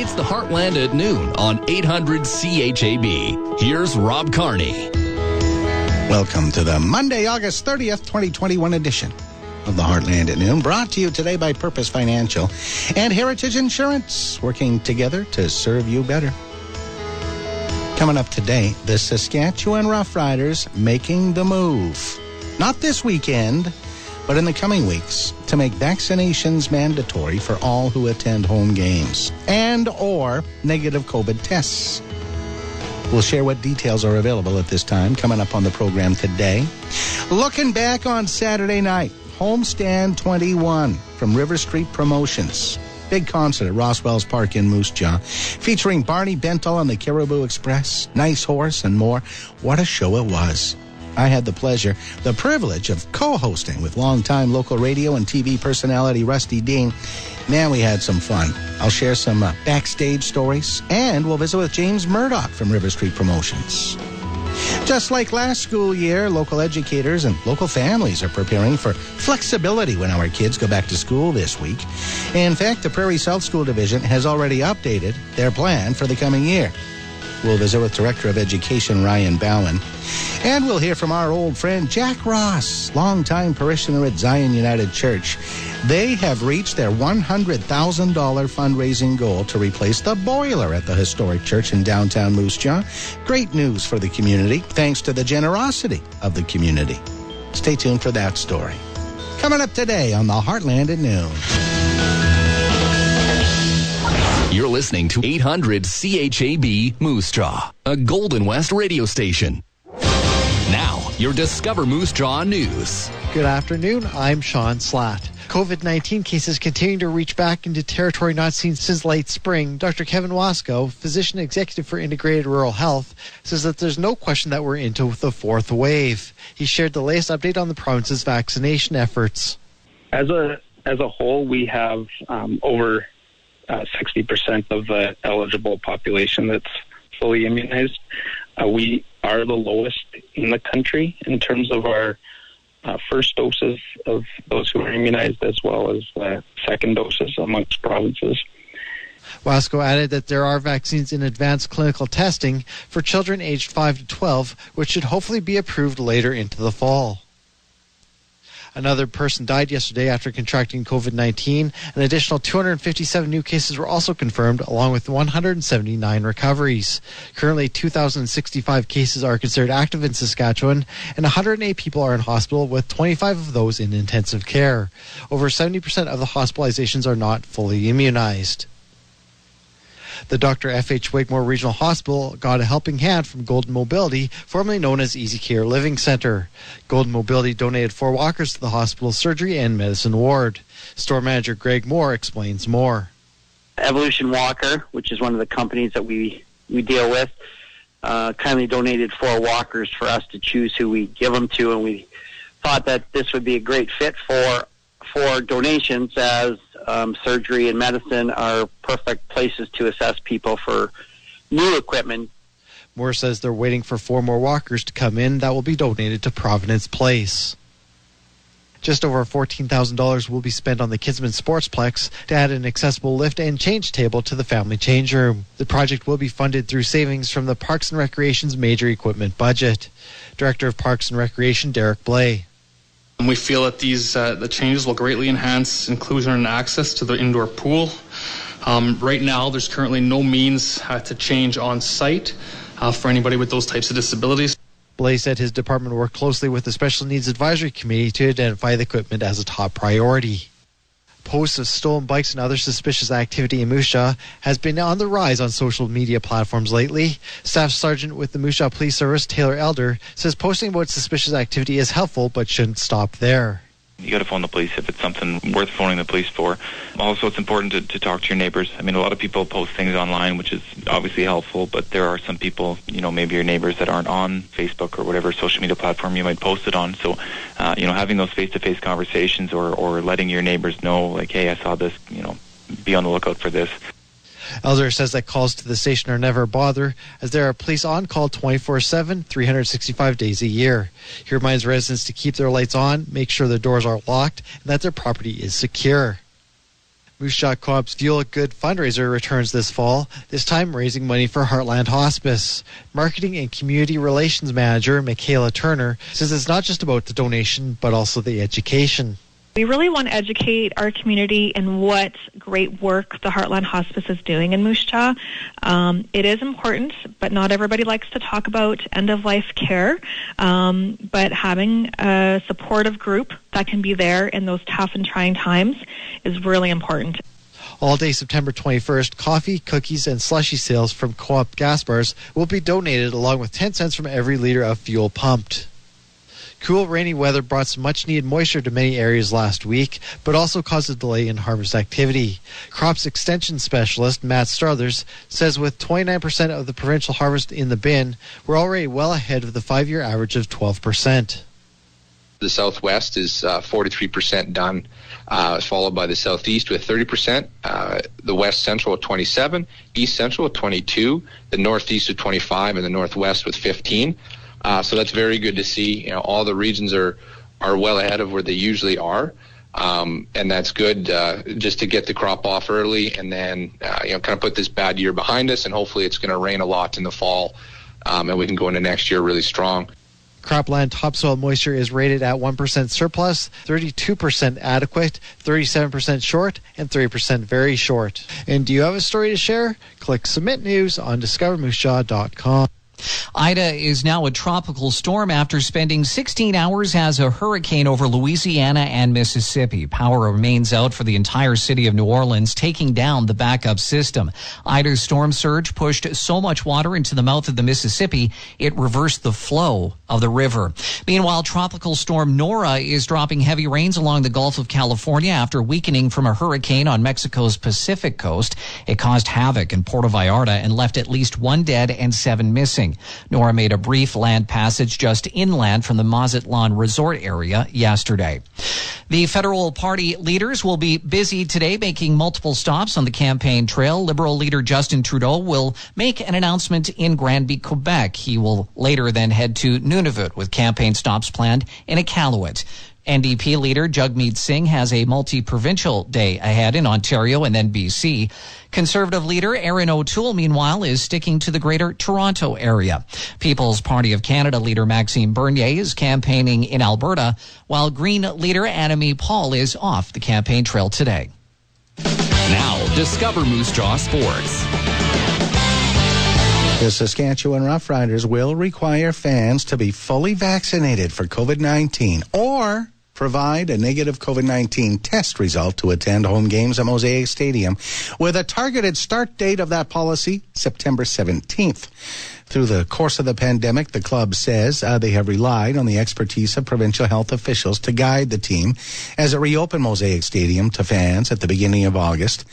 It's the Heartland at noon on 800 CHAB. Here's Rob Carney. Welcome to the Monday, August 30th, 2021 edition of the Heartland at Noon, brought to you today by Purpose Financial and Heritage Insurance, working together to serve you better. Coming up today, the Saskatchewan Roughriders making the move. Not this weekend, but in the coming weeks to make vaccinations mandatory for all who attend home games and or negative COVID tests. We'll share what details are available at this time coming up on the program today. Looking back on Saturday night, Homestand 21 from River Street Promotions. Big concert at Roswell's Park in Moose Jaw, featuring Barney Bentall and the Cariboo Express, Nice Horse, and more. What a show it was. I had the pleasure, the privilege of co-hosting with longtime local radio and TV personality Rusty Dean. Man, we had some fun. I'll share some uh, backstage stories, and we'll visit with James Murdoch from River Street Promotions. Just like last school year, local educators and local families are preparing for flexibility when our kids go back to school this week. In fact, the Prairie South School Division has already updated their plan for the coming year. We'll visit with Director of Education Ryan Bowen. And we'll hear from our old friend Jack Ross, longtime parishioner at Zion United Church. They have reached their $100,000 fundraising goal to replace the boiler at the historic church in downtown Moose Jaw. Great news for the community, thanks to the generosity of the community. Stay tuned for that story. Coming up today on the Heartland at noon. You're listening to 800 CHAB Moose Jaw, a Golden West radio station. Now, your Discover Moose Jaw news. Good afternoon. I'm Sean Slatt. COVID 19 cases continue to reach back into territory not seen since late spring. Dr. Kevin Wasko, physician executive for Integrated Rural Health, says that there's no question that we're into the fourth wave. He shared the latest update on the province's vaccination efforts. As a as a whole, we have um, over uh, 60% of the eligible population that's fully immunized. Uh, we are the lowest in the country in terms of our uh, first doses of those who are immunized as well as second doses amongst provinces. Wasko added that there are vaccines in advanced clinical testing for children aged 5 to 12, which should hopefully be approved later into the fall. Another person died yesterday after contracting COVID 19. An additional 257 new cases were also confirmed, along with 179 recoveries. Currently, 2,065 cases are considered active in Saskatchewan, and 108 people are in hospital, with 25 of those in intensive care. Over 70% of the hospitalizations are not fully immunized. The Dr. F.H. Wigmore Regional Hospital got a helping hand from Golden Mobility, formerly known as Easy Care Living Center. Golden Mobility donated four walkers to the hospital's surgery and medicine ward. Store manager Greg Moore explains more. Evolution Walker, which is one of the companies that we, we deal with, uh, kindly donated four walkers for us to choose who we give them to, and we thought that this would be a great fit for for donations as um, surgery and medicine are perfect places to assess people for new equipment. Moore says they're waiting for four more walkers to come in that will be donated to Providence Place. Just over $14,000 will be spent on the Kinsmen Sportsplex to add an accessible lift and change table to the family change room. The project will be funded through savings from the Parks and Recreation's major equipment budget. Director of Parks and Recreation Derek Blay. We feel that these uh, the changes will greatly enhance inclusion and access to the indoor pool. Um, right now, there's currently no means uh, to change on site uh, for anybody with those types of disabilities. Blay said his department worked closely with the Special Needs Advisory Committee to identify the equipment as a top priority posts of stolen bikes and other suspicious activity in Jaw has been on the rise on social media platforms lately. Staff Sergeant with the Jaw Police Service, Taylor Elder, says posting about suspicious activity is helpful but shouldn't stop there. You got to phone the police if it's something worth phoning the police for. Also, it's important to, to talk to your neighbors. I mean, a lot of people post things online, which is obviously helpful, but there are some people, you know, maybe your neighbors that aren't on Facebook or whatever social media platform you might post it on. So, uh, you know, having those face-to-face conversations or, or letting your neighbors know, like, hey, I saw this, you know, be on the lookout for this. Elder says that calls to the station are never a bother, as there are police on call 24 7, 365 days a year. He reminds residents to keep their lights on, make sure their doors are locked, and that their property is secure. Moose Jaw Co-op's Fuel It Good fundraiser returns this fall, this time raising money for Heartland Hospice. Marketing and Community Relations Manager Michaela Turner says it's not just about the donation, but also the education. We really want to educate our community in what great work the Heartland Hospice is doing in Moose Jaw. Um, it is important, but not everybody likes to talk about end of life care. Um, but having a supportive group that can be there in those tough and trying times is really important. All day September 21st, coffee, cookies, and slushy sales from Co op gas bars will be donated along with 10 cents from every liter of fuel pumped. Cool, rainy weather brought some much needed moisture to many areas last week, but also caused a delay in harvest activity. Crops extension specialist Matt Struthers says with 29% of the provincial harvest in the bin, we're already well ahead of the five year average of 12%. The southwest is uh, 43% done, uh, followed by the southeast with 30%, uh, the west central with 27, east central with 22, the northeast with 25, and the northwest with 15. Uh, so that's very good to see. You know, all the regions are are well ahead of where they usually are. Um, and that's good uh, just to get the crop off early and then uh, you know kind of put this bad year behind us and hopefully it's going to rain a lot in the fall um, and we can go into next year really strong. Cropland topsoil moisture is rated at 1% surplus, 32% adequate, 37% short, and 3% very short. And do you have a story to share? Click Submit News on discovermoosejaw.com. Ida is now a tropical storm after spending 16 hours as a hurricane over Louisiana and Mississippi. Power remains out for the entire city of New Orleans, taking down the backup system. Ida's storm surge pushed so much water into the mouth of the Mississippi, it reversed the flow of the river. Meanwhile, tropical storm Nora is dropping heavy rains along the Gulf of California after weakening from a hurricane on Mexico's Pacific coast. It caused havoc in Puerto Vallarta and left at least one dead and seven missing. Nora made a brief land passage just inland from the Mazatlan resort area yesterday. The federal party leaders will be busy today making multiple stops on the campaign trail. Liberal leader Justin Trudeau will make an announcement in Granby, Quebec. He will later then head to Nunavut with campaign stops planned in Iqaluit. NDP leader Jagmeet Singh has a multi-provincial day ahead in Ontario and then BC. Conservative leader Erin O'Toole, meanwhile, is sticking to the greater Toronto area. People's Party of Canada leader Maxime Bernier is campaigning in Alberta, while Green leader Annamie Paul is off the campaign trail today. Now, discover Moose Jaw Sports. The Saskatchewan Roughriders will require fans to be fully vaccinated for COVID 19 or provide a negative COVID 19 test result to attend home games at Mosaic Stadium, with a targeted start date of that policy September 17th. Through the course of the pandemic, the club says uh, they have relied on the expertise of provincial health officials to guide the team as it reopened Mosaic Stadium to fans at the beginning of August.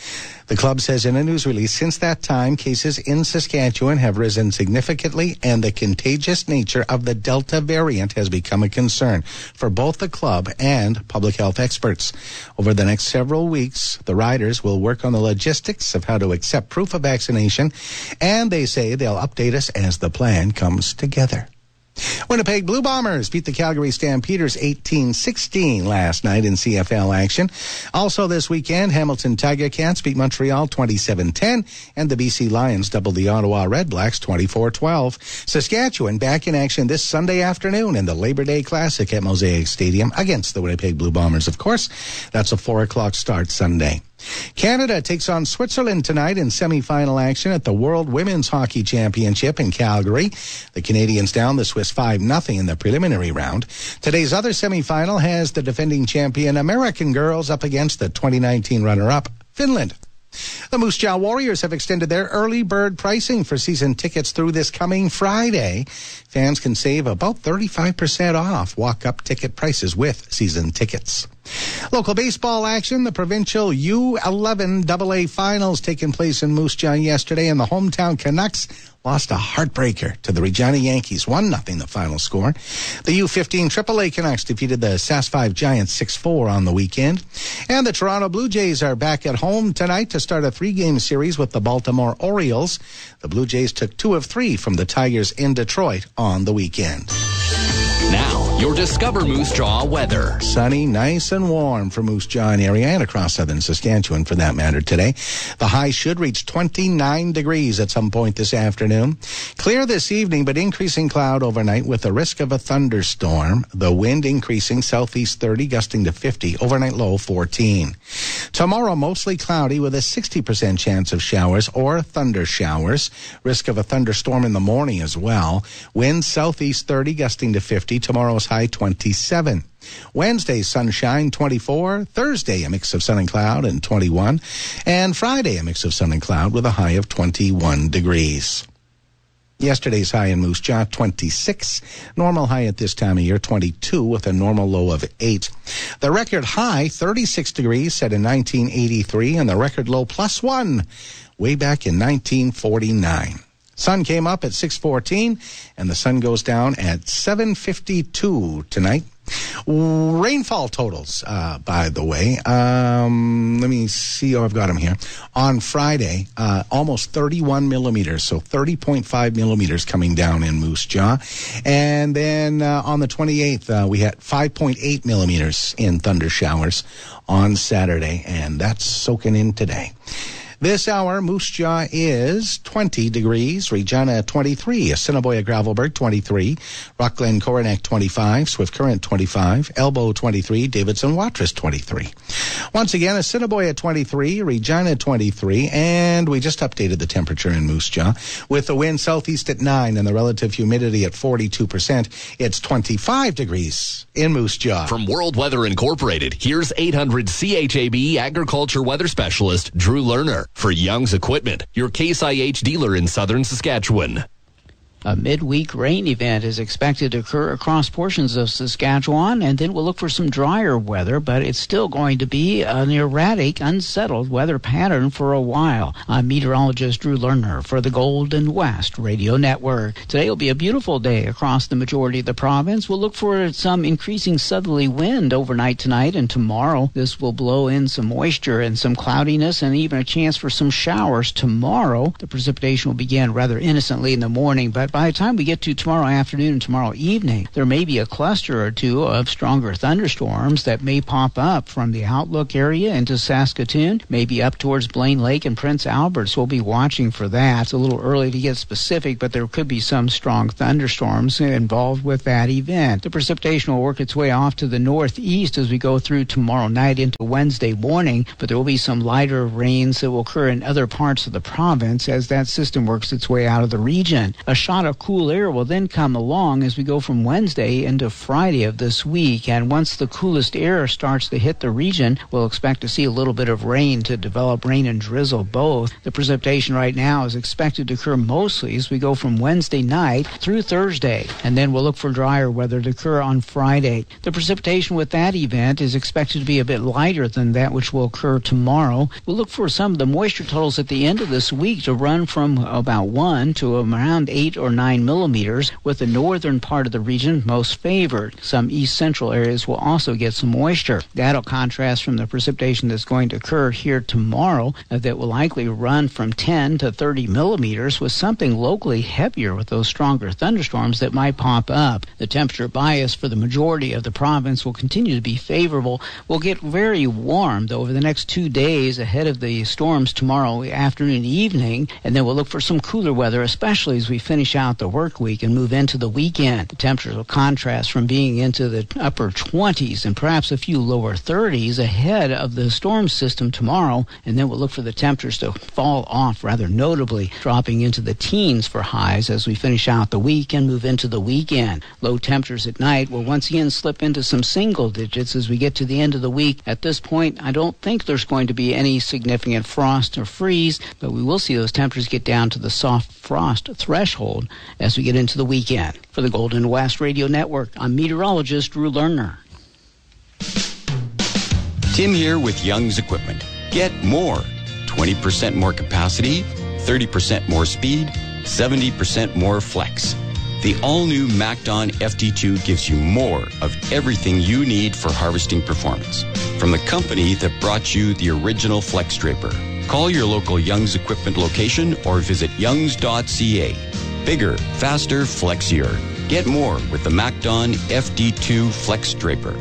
The club says in a news release, since that time, cases in Saskatchewan have risen significantly and the contagious nature of the Delta variant has become a concern for both the club and public health experts. Over the next several weeks, the riders will work on the logistics of how to accept proof of vaccination and they say they'll update us as the plan comes together. Winnipeg Blue Bombers beat the Calgary Stampeders 18-16 last night in CFL action. Also this weekend, Hamilton Tiger Cats beat Montreal 27-10 and the BC Lions doubled the Ottawa Red Blacks 24-12. Saskatchewan back in action this Sunday afternoon in the Labor Day Classic at Mosaic Stadium against the Winnipeg Blue Bombers, of course. That's a 4 o'clock start Sunday. Canada takes on Switzerland tonight in semifinal action at the World Women's Hockey Championship in Calgary. The Canadians down the Swiss 5 0 in the preliminary round. Today's other semifinal has the defending champion American girls up against the 2019 runner up Finland. The Moose Jaw Warriors have extended their early bird pricing for season tickets through this coming Friday. Fans can save about 35% off walk up ticket prices with season tickets. Local baseball action. The provincial U11 AA finals taking place in Moose Jaw yesterday, and the hometown Canucks lost a heartbreaker to the Regina Yankees. 1 nothing the final score. The U15 AAA Canucks defeated the SAS 5 Giants 6-4 on the weekend. And the Toronto Blue Jays are back at home tonight to start a three-game series with the Baltimore Orioles. The Blue Jays took two of three from the Tigers in Detroit on the weekend. Now, Your Discover Moose Jaw weather. Sunny, nice and warm for Moose Jaw and area and across southern Saskatchewan for that matter today. The high should reach 29 degrees at some point this afternoon. Clear this evening, but increasing cloud overnight with the risk of a thunderstorm. The wind increasing southeast 30, gusting to 50. Overnight low 14. Tomorrow, mostly cloudy with a 60% chance of showers or thunder showers. Risk of a thunderstorm in the morning as well. Wind southeast 30, gusting to 50. High 27. Wednesday, sunshine 24. Thursday, a mix of sun and cloud and 21. And Friday, a mix of sun and cloud with a high of 21 degrees. Yesterday's high in Moose Jaw, 26. Normal high at this time of year, 22, with a normal low of 8. The record high, 36 degrees, set in 1983, and the record low, plus 1, way back in 1949. Sun came up at 6:14 and the sun goes down at 7:52 tonight. Rainfall totals, uh, by the way. Um, let me see. Oh, I've got them here. On Friday, uh, almost 31 millimeters, so 30.5 millimeters coming down in Moose Jaw. And then uh, on the 28th, uh, we had 5.8 millimeters in thunder showers on Saturday, and that's soaking in today. This hour, Moose Jaw is 20 degrees, Regina 23, Assiniboia Gravelbourg 23, Rockglen Coronach 25, Swift Current 25, Elbow 23, Davidson Watrous 23. Once again, Assiniboia 23, Regina 23, and we just updated the temperature in Moose Jaw with the wind southeast at 9 and the relative humidity at 42%. It's 25 degrees in Moose Jaw. From World Weather Incorporated, here's 800 CHAB agriculture weather specialist Drew Lerner for Young's Equipment, your Case IH dealer in southern Saskatchewan. A midweek rain event is expected to occur across portions of Saskatchewan, and then we'll look for some drier weather, but it's still going to be an erratic, unsettled weather pattern for a while. I'm meteorologist Drew Lerner for the Golden West Radio Network. Today will be a beautiful day across the majority of the province. We'll look for some increasing southerly wind overnight tonight and tomorrow. This will blow in some moisture and some cloudiness and even a chance for some showers tomorrow. The precipitation will begin rather innocently in the morning, but by the time we get to tomorrow afternoon and tomorrow evening, there may be a cluster or two of stronger thunderstorms that may pop up from the Outlook area into Saskatoon, maybe up towards Blaine Lake and Prince Albert. So we'll be watching for that. It's a little early to get specific, but there could be some strong thunderstorms involved with that event. The precipitation will work its way off to the northeast as we go through tomorrow night into Wednesday morning, but there will be some lighter rains that will occur in other parts of the province as that system works its way out of the region. A shot of cool air will then come along as we go from Wednesday into Friday of this week. And once the coolest air starts to hit the region, we'll expect to see a little bit of rain to develop rain and drizzle both. The precipitation right now is expected to occur mostly as we go from Wednesday night through Thursday. And then we'll look for drier weather to occur on Friday. The precipitation with that event is expected to be a bit lighter than that which will occur tomorrow. We'll look for some of the moisture totals at the end of this week to run from about 1 to around 8 or 9 millimeters, with the northern part of the region most favored. Some east central areas will also get some moisture. That'll contrast from the precipitation that's going to occur here tomorrow, uh, that will likely run from 10 to 30 millimeters, with something locally heavier with those stronger thunderstorms that might pop up. The temperature bias for the majority of the province will continue to be favorable. We'll get very warm, though, over the next two days ahead of the storms tomorrow afternoon and evening, and then we'll look for some cooler weather, especially as we finish out the work week and move into the weekend. The temperatures will contrast from being into the upper 20s and perhaps a few lower 30s ahead of the storm system tomorrow, and then we'll look for the temperatures to fall off rather notably, dropping into the teens for highs as we finish out the week and move into the weekend. Low temperatures at night will once again slip into some single digits as we get to the end of the week. At this point, I don't think there's going to be any significant frost or freeze, but we will see those temperatures get down to the soft frost threshold as we get into the weekend. For the Golden West Radio Network, I'm meteorologist Drew Lerner. Tim here with Young's Equipment. Get more 20% more capacity, 30% more speed, 70% more flex. The all new MacDon FD2 gives you more of everything you need for harvesting performance. From the company that brought you the original Flex Draper. Call your local Young's Equipment location or visit youngs.ca. Bigger, faster, flexier. Get more with the MacDon FD2 Flex Draper.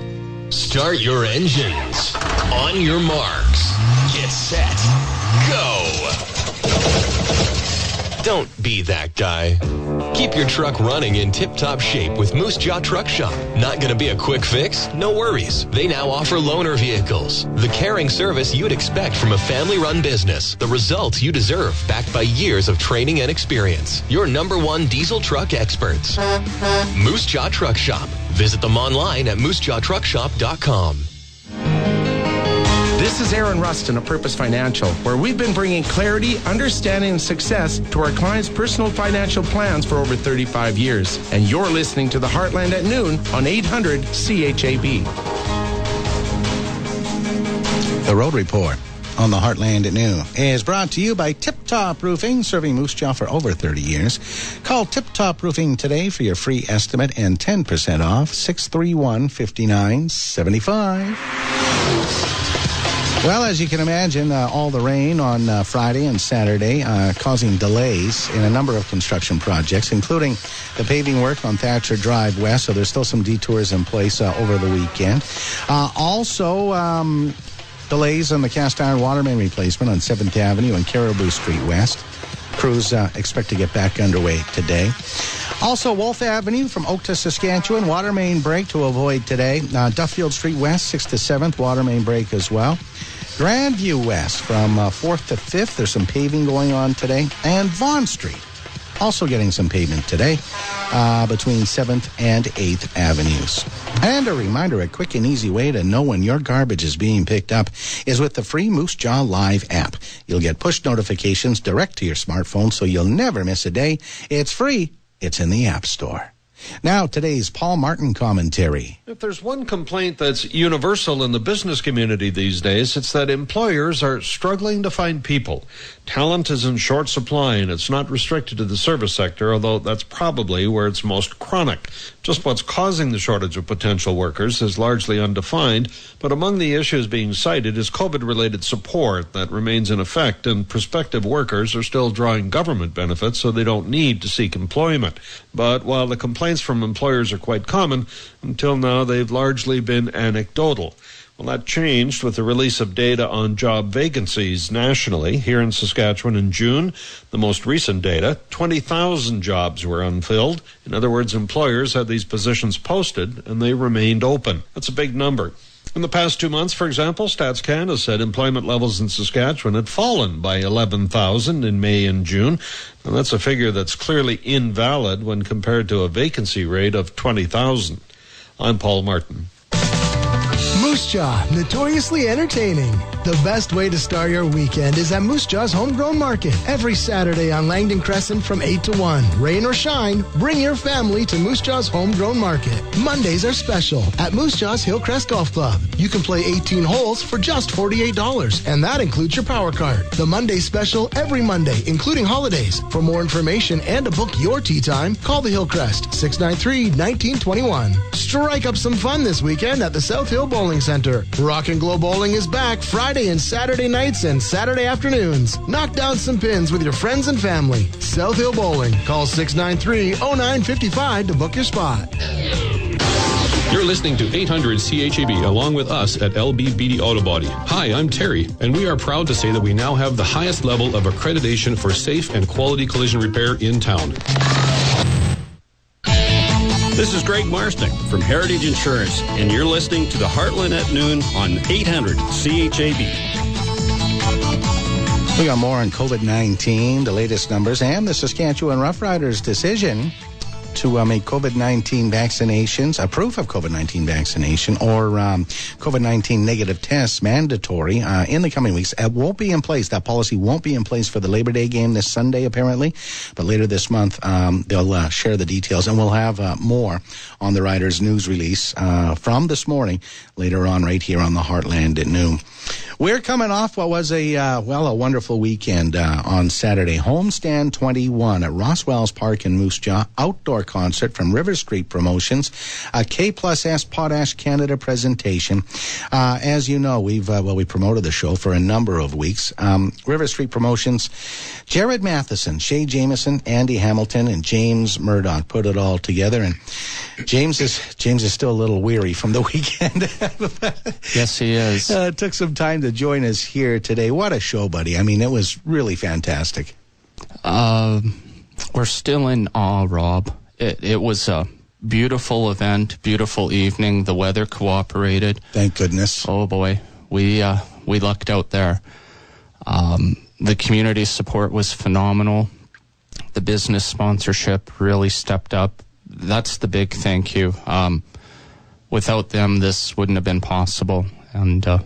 Start your engines. On your marks. Get set. Go. Don't be that guy. Keep your truck running in tip-top shape with Moose Jaw Truck Shop. Not going to be a quick fix? No worries. They now offer loaner vehicles. The caring service you'd expect from a family-run business. The results you deserve backed by years of training and experience. Your number one diesel truck experts. Moose Jaw Truck Shop. Visit them online at moosejawtruckshop.com. This is Aaron Rustin of Purpose Financial, where we've been bringing clarity, understanding, and success to our clients' personal financial plans for over 35 years. And you're listening to the Heartland at noon on 800 CHAB. The Road Report on the Heartland at noon is brought to you by Tip Top Roofing, serving Moose Jaw for over 30 years. Call Tip Top Roofing today for your free estimate and 10% off. 631 5975. Well, as you can imagine, uh, all the rain on uh, Friday and Saturday uh, causing delays in a number of construction projects, including the paving work on Thatcher Drive West. So there's still some detours in place uh, over the weekend. Uh, also, um, delays on the cast iron water main replacement on 7th Avenue and Caribou Street West. Crews uh, expect to get back underway today. Also, Wolf Avenue from Oak to Saskatchewan, water main break to avoid today. Uh, Duffield Street West, 6th to 7th, water main break as well. Grandview West from uh, 4th to 5th, there's some paving going on today. And Vaughan Street, also getting some pavement today uh, between 7th and 8th Avenues. And a reminder a quick and easy way to know when your garbage is being picked up is with the free Moose Jaw Live app. You'll get push notifications direct to your smartphone so you'll never miss a day. It's free, it's in the App Store. Now, today's Paul Martin commentary. If there's one complaint that's universal in the business community these days, it's that employers are struggling to find people. Talent is in short supply and it's not restricted to the service sector, although that's probably where it's most chronic. Just what's causing the shortage of potential workers is largely undefined, but among the issues being cited is COVID related support that remains in effect, and prospective workers are still drawing government benefits so they don't need to seek employment. But while the complaints from employers are quite common, until now they've largely been anecdotal. Well, that changed with the release of data on job vacancies nationally. Here in Saskatchewan in June, the most recent data, 20,000 jobs were unfilled. In other words, employers had these positions posted and they remained open. That's a big number. In the past two months, for example, Stats Canada said employment levels in Saskatchewan had fallen by 11,000 in May and June. And that's a figure that's clearly invalid when compared to a vacancy rate of 20,000. I'm Paul Martin. Moose Jaw, notoriously entertaining. The best way to start your weekend is at Moose Jaw's Homegrown Market. Every Saturday on Langdon Crescent from 8 to 1. Rain or shine, bring your family to Moose Jaw's Homegrown Market. Mondays are special at Moose Jaw's Hillcrest Golf Club. You can play 18 holes for just $48, and that includes your power card. The Monday special every Monday, including holidays. For more information and to book your tea time, call the Hillcrest 693 1921. Strike up some fun this weekend at the South Hill Bowling Center. Rock and Glow Bowling is back Friday and Saturday nights and Saturday afternoons. Knock down some pins with your friends and family. South Hill Bowling. Call 693-0955 to book your spot. You're listening to 800 CHAB along with us at LBBD Auto Body. Hi, I'm Terry, and we are proud to say that we now have the highest level of accreditation for safe and quality collision repair in town. This is Greg Marsnick from Heritage Insurance, and you're listening to the Heartland at Noon on 800 CHAB. We got more on COVID 19, the latest numbers, and the Saskatchewan Roughriders decision to uh, make COVID 19 vaccinations, a proof of COVID 19 vaccination, or um, COVID 19 negative tests mandatory uh, in the coming weeks. It won't be in place. That policy won't be in place for the Labor Day game this Sunday, apparently. But later this month, um, they'll uh, share the details, and we'll have uh, more on the Riders news release uh, from this morning later on, right here on the Heartland at noon. We're coming off what was a uh, well a wonderful weekend uh, on Saturday. Homestand 21 at Roswell's Park in Moose Jaw, outdoor concert from River Street Promotions, a K plus S Potash Canada presentation. Uh, as you know, we've uh, well we promoted the show for a number of weeks. Um, River Street Promotions, Jared Matheson, Shay Jameson, Andy Hamilton, and James Murdoch put it all together. And James is James is still a little weary from the weekend. yes, he is. Uh, took some time to join us here today. What a show, buddy! I mean, it was really fantastic. Uh, we're still in awe, Rob. It, it was a beautiful event, beautiful evening. The weather cooperated. Thank goodness. Oh boy, we uh, we lucked out there. Um, the community support was phenomenal. The business sponsorship really stepped up. That's the big thank you. Um, without them, this wouldn't have been possible. And uh,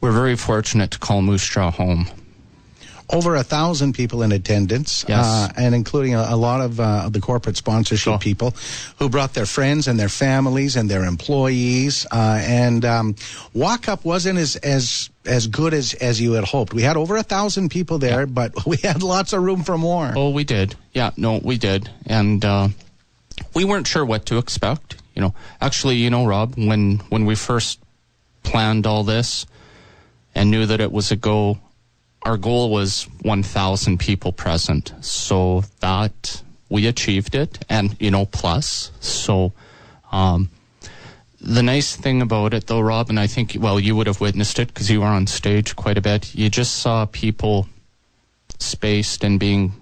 we're very fortunate to call Moose Jaw home. Over a thousand people in attendance, Yes. uh, and including a, a lot of, uh, the corporate sponsorship people who brought their friends and their families and their employees. Uh, and um, walk up wasn't as as as good as as you had hoped. We had over a thousand people there, but we had lots of room for more. Oh, we did. Yeah, no, we did. And uh, we weren't sure what to expect. You know, actually, you know, Rob, when when we first planned all this and knew that it was a go, our goal was 1,000 people present. So that we achieved it, and you know, plus. So. Um, the nice thing about it, though, Rob, and I think, well, you would have witnessed it because you were on stage quite a bit. You just saw people spaced and being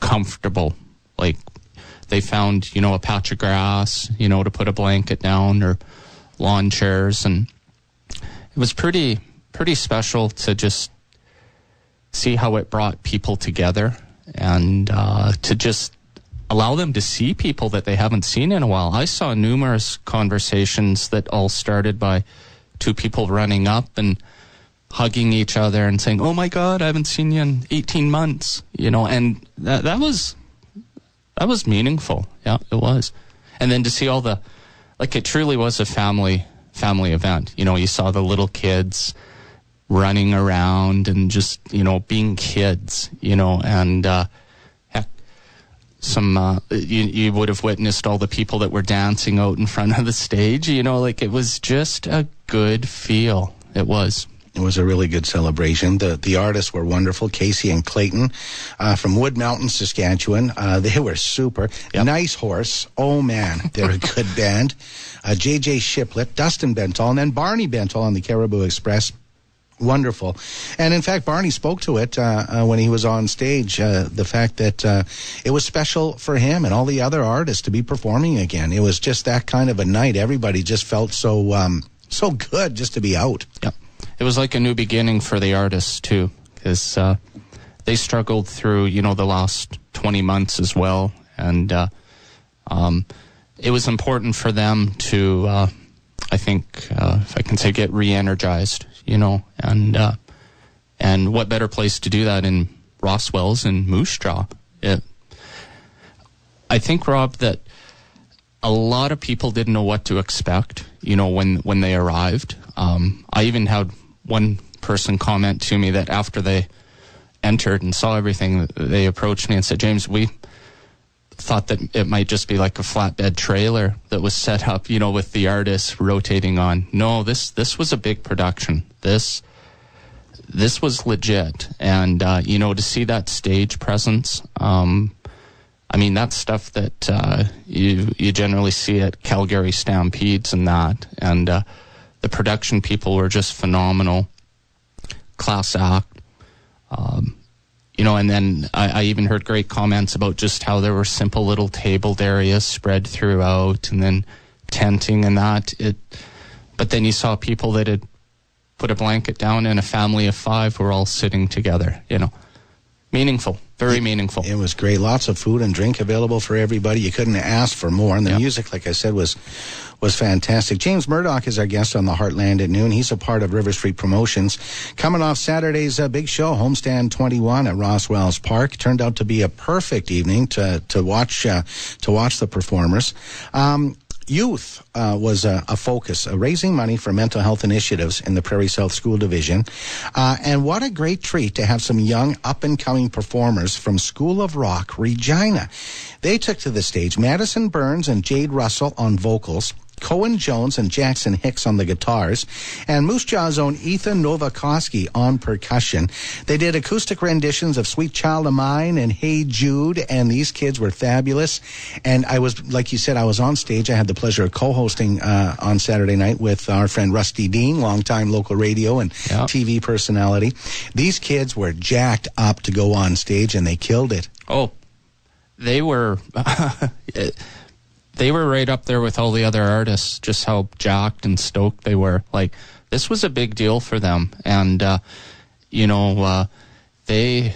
comfortable. Like they found, you know, a patch of grass, you know, to put a blanket down or lawn chairs. And it was pretty, pretty special to just see how it brought people together and uh, to just allow them to see people that they haven't seen in a while. I saw numerous conversations that all started by two people running up and hugging each other and saying, "Oh my God, I haven't seen you in 18 months," you know, and that that was that was meaningful. Yeah, it was. And then to see all the like it truly was a family family event. You know, you saw the little kids running around and just, you know, being kids, you know, and uh heck some uh you you would have witnessed all the people that were dancing out in front of the stage, you know, like it was just a good feel. It was. It was a really good celebration. The the artists were wonderful. Kacy and Clayton uh, from Wood Mountain, Saskatchewan. Uh, they were super. Nice horse. Oh man, they're a good band. Uh, JJ Shiplett, Dustin Bentall, and then Barney Bentall on the Cariboo Express. Wonderful. And in fact, Barney spoke to it uh, uh, when he was on stage. Uh, the fact that uh, it was special for him and all the other artists to be performing again. It was just that kind of a night. Everybody just felt so um, so good just to be out. Yeah. It was like a new beginning for the artists too, because uh, they struggled through, you know, the last 20 months as well, and uh, um, it was important for them to, I think, if I can say, get re-energized, you know, and uh, and what better place to do that in Roswell's and Moose Jaw? It, I think, Rob, that a lot of people didn't know what to expect, you know, when when they arrived. Um, I even had one person comment to me that after they entered and saw everything, they approached me and said, "James, we thought that it might just be like a flatbed trailer that was set up, you know, with the artists rotating on. No, this this was a big production. This this was legit, and uh, you know, to see that stage presence." Um, I mean, that's stuff that uh, you you generally see at Calgary Stampedes and that, and uh, the production people were just phenomenal, class act. Um, you know, and then I, I even heard great comments about just how there were simple little tabled areas spread throughout, and then tenting and that. It, but then you saw people that had put a blanket down, and a family of five were all sitting together. You know, meaningful, very meaningful. It was great. Lots of food and drink available for everybody. You couldn't ask for more. And the music, like I said, was was fantastic. James Murdoch is our guest on the Heartland at noon. He's a part of River Street Promotions. Coming off Saturday's uh, big show, Homestand 21 at Roswell's Park, turned out to be a perfect evening to to watch uh, to watch the performers. Um, youth uh, was a, a focus, uh, raising money for mental health initiatives in the Prairie South School Division. Uh, and what a great treat to have some young up and coming performers from School of Rock, Regina. They took to the stage Madison Burns and Jade Russell on vocals. Cohen Jones and Jackson Hicks on the guitars, and Moose Jaw's own Ethan Novakoski on percussion. They did acoustic renditions of Sweet Child of Mine and Hey Jude, and these kids were fabulous. And I was, like you said, I was on stage. I had the pleasure of co-hosting uh, on Saturday night with our friend Rusty Dean, longtime local radio and TV personality. These kids were jacked up to go on stage, and they killed it. Oh, they were. they were right up there with all the other artists, just how jacked and stoked they were. Like, this was a big deal for them. And, uh, you know, uh, they,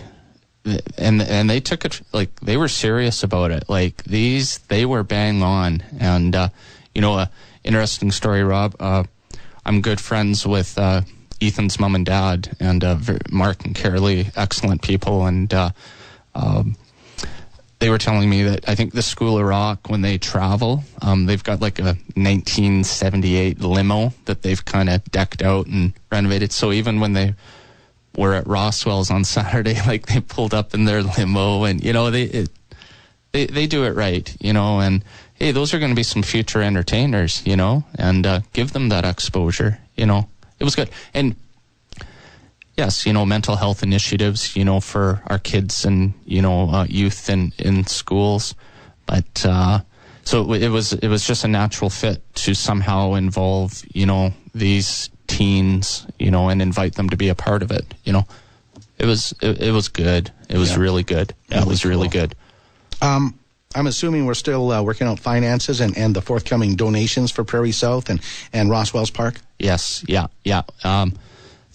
and, and they took it, like, they were serious about it. Like, these, they were bang on. And, uh, you know, a interesting story, Rob. Uh, I'm good friends with, uh, Ethan's mom and dad and, uh, Mark and Carolee, excellent people. And, um, they were telling me that I think the School of Rock, when they travel, um, they've got like a 1978 limo that they've kind of decked out and renovated. So even when they were at Roswell's on Saturday, like they pulled up in their limo, and you know they it, they they do it right, you know. And hey, those are going to be some future entertainers, you know, and uh, give them that exposure, you know. It was good, and yes, you know, mental health initiatives, you know, for our kids and you know uh, youth in in schools, but uh, so it was it was just a natural fit to somehow involve you know these teens, you know, and invite them to be a part of it. You know, it was it, it was good. It was Yeah. really good. Yeah, it was really good. Um, I'm assuming we're still uh, working out finances and, and the forthcoming donations for Prairie South and, and Roswell's Park. Yes, yeah, yeah. Um,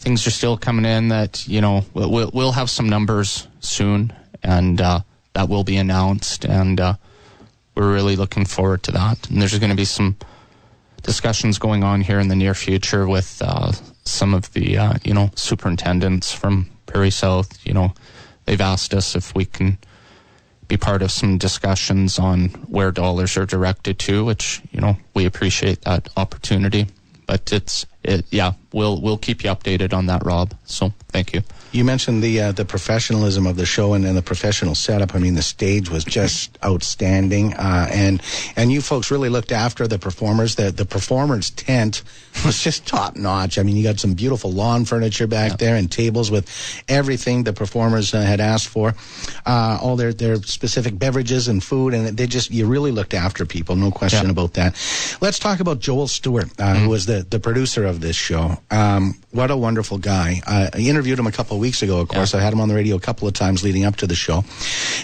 things are still coming in that you know we'll we'll, have some numbers soon, and uh, that will be announced, and uh, we're really looking forward to that. And there's going to be some discussions going on here in the near future with uh, some of the uh, you know superintendents from Prairie South. You know, they've asked us if we can be part of some discussions on where dollars are directed to, which you know we appreciate that opportunity. But it's it, yeah, we'll we'll keep you updated on that, Rob. So thank you. You mentioned the uh, the professionalism of the show and, and the professional setup. I mean, the stage was just outstanding, uh, and and you folks really looked after the performers. The the performers tent was just top notch. I mean, you got some beautiful lawn furniture back there and tables with everything the performers uh, had asked for, uh, all their their specific beverages and food, and they just you really looked after people. No question about that. Let's talk about Joel Stewart, uh, who was the the producer of this show. Um, what a wonderful guy. Uh, I interviewed him a couple weeks ago, of course. I had him on the radio a couple of times leading up to the show.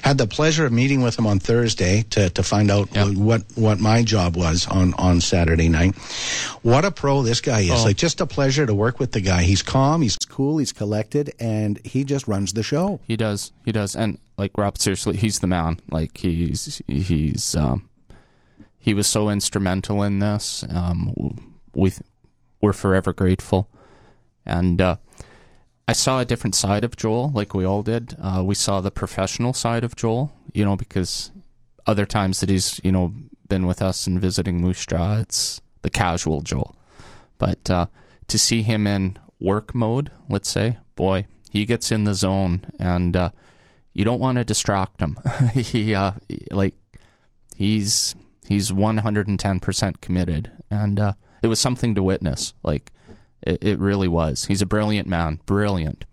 Had the pleasure of meeting with him on Thursday to, to find out what, what my job was on, on Saturday night. What a pro this guy is. Oh. Like, just a pleasure to work with the guy. He's calm, he's cool, he's collected, and he just runs the show. He does. He does. And like Rob, seriously, he's the man. Like he's he's um, he was so instrumental in this. Um, we we're forever grateful. And uh, I saw a different side of Joel, like we all did. Uh, we saw the professional side of Joel, you know, because other times that he's you know been with us and visiting Moose Jaw, it's the casual Joel. But uh, to see him in work mode, let's say, boy, he gets in the zone, and uh, you don't want to distract him. he uh, like he's he's one hundred and ten percent committed, and uh, it was something to witness. Like it, it really was. He's a brilliant man, brilliant.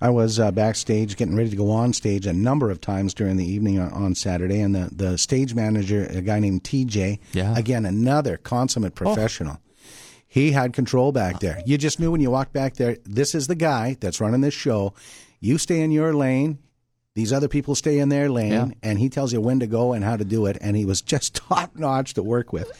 I was uh, backstage getting ready to go on stage a number of times during the evening on, on Saturday, and the, the stage manager, a guy named TJ, Yeah. again, another consummate professional. He had control back there. You just knew when you walked back there, this is the guy that's running this show. You stay in your lane. These other people stay in their lane, Yeah. and he tells you when to go and how to do it. And he was just top notch to work with.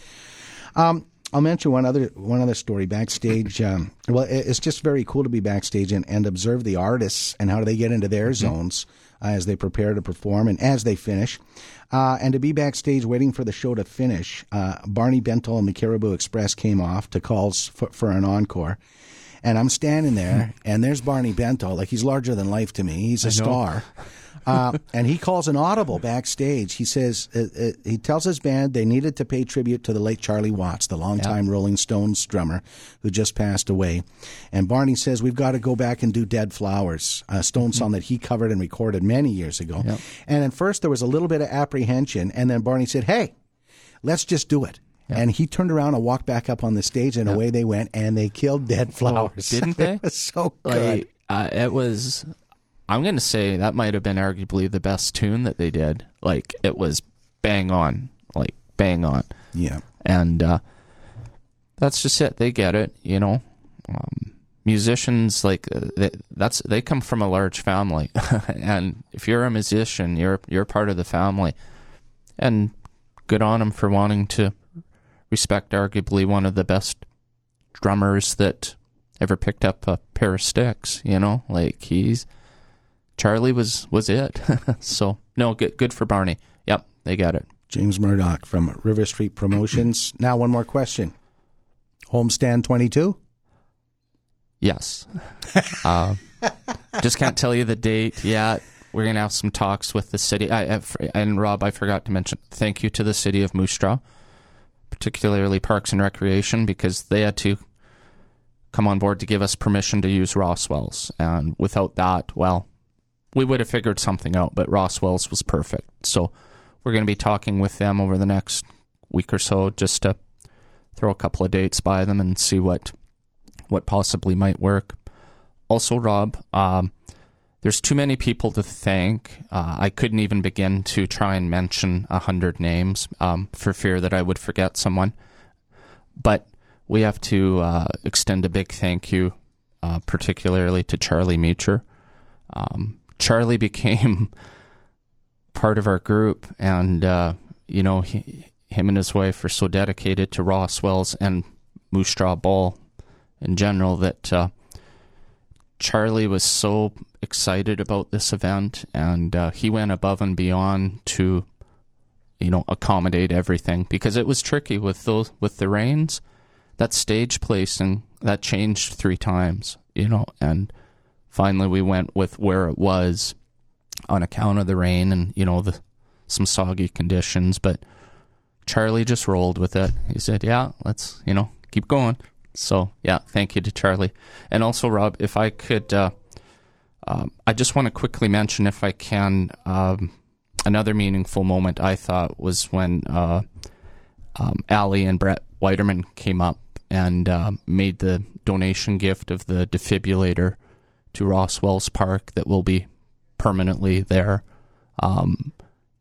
Um, I'll mention one other one other story backstage. Um, well, it's just very cool to be backstage and, and observe the artists and how do they get into their zones uh, as they prepare to perform and as they finish, uh, and to be backstage waiting for the show to finish. Uh, Barney Bentall and the Cariboo Express came off to calls for, for an encore. And I'm standing there, and there's Barney Bentall, like he's larger than life to me. He's a star. Uh, and he calls an audible backstage. He says uh, uh, he tells his band they needed to pay tribute to the late Charlie Watts, the longtime Rolling Stones drummer who just passed away. And Barney says we've got to go back and do "Dead Flowers," a Stone song that he covered and recorded many years ago. And at first there was a little bit of apprehension, and then Barney said, "Hey, let's just do it." And he turned around and walked back up on the stage, and away they went, and they killed Dead Flowers. didn't they? it was so good. Like, uh, it was. I'm gonna say that might have been arguably the best tune that they did. Like it was bang on, like bang on. Yeah. And uh, that's just it. They get it, you know. Um, musicians like uh, they, that's they come from a large family, and if you're a musician, you're you're part of the family, and good on them for wanting to respect arguably one of the best drummers that ever picked up a pair of sticks. You know, like he's Charlie was was it. so no, good good for Barney. Yep, they got it. James Murdoch from River Street Promotions. now, one more question. Homestand 22? Yes. uh, just can't tell you the date yet. We're gonna have some talks with the city. I, I, and Rob, I forgot to mention. Thank you to the city of Moose Jaw, particularly Parks and Recreation, because they had to come on board to give us permission to use Roswell's. And without that, well, we would have figured something out. But Roswell's was perfect. So we're going to be talking with them over the next week or so, just to throw a couple of dates by them and see what what possibly might work. Also, Rob, um, there's too many people to thank. Uh, I couldn't even begin to try and mention a hundred names um, for fear that I would forget someone. But we have to uh, extend a big thank you, uh, particularly to Charlie Meacher. Um, Charlie became part of our group, and uh, you know, he, him and his wife are so dedicated to Roswell's and Moose Jaw Ball in general that uh, Charlie was so excited about this event, and uh, he went above and beyond to, you know, accommodate everything because it was tricky with those with the rains. That stage placing that changed three times, you know, and finally we went with where it was on account of the rain and you know the some soggy conditions, but Charlie just rolled with it. He said, "Yeah, let's you know keep going." So yeah, thank you to Charlie, and also Rob. If I could, uh, um, I just want to quickly mention, if I can, um, another meaningful moment I thought was when uh, um, Allie and Brett Whiterman came up and uh, made the donation gift of the defibrillator to Roswell's Park that will be permanently there. Um,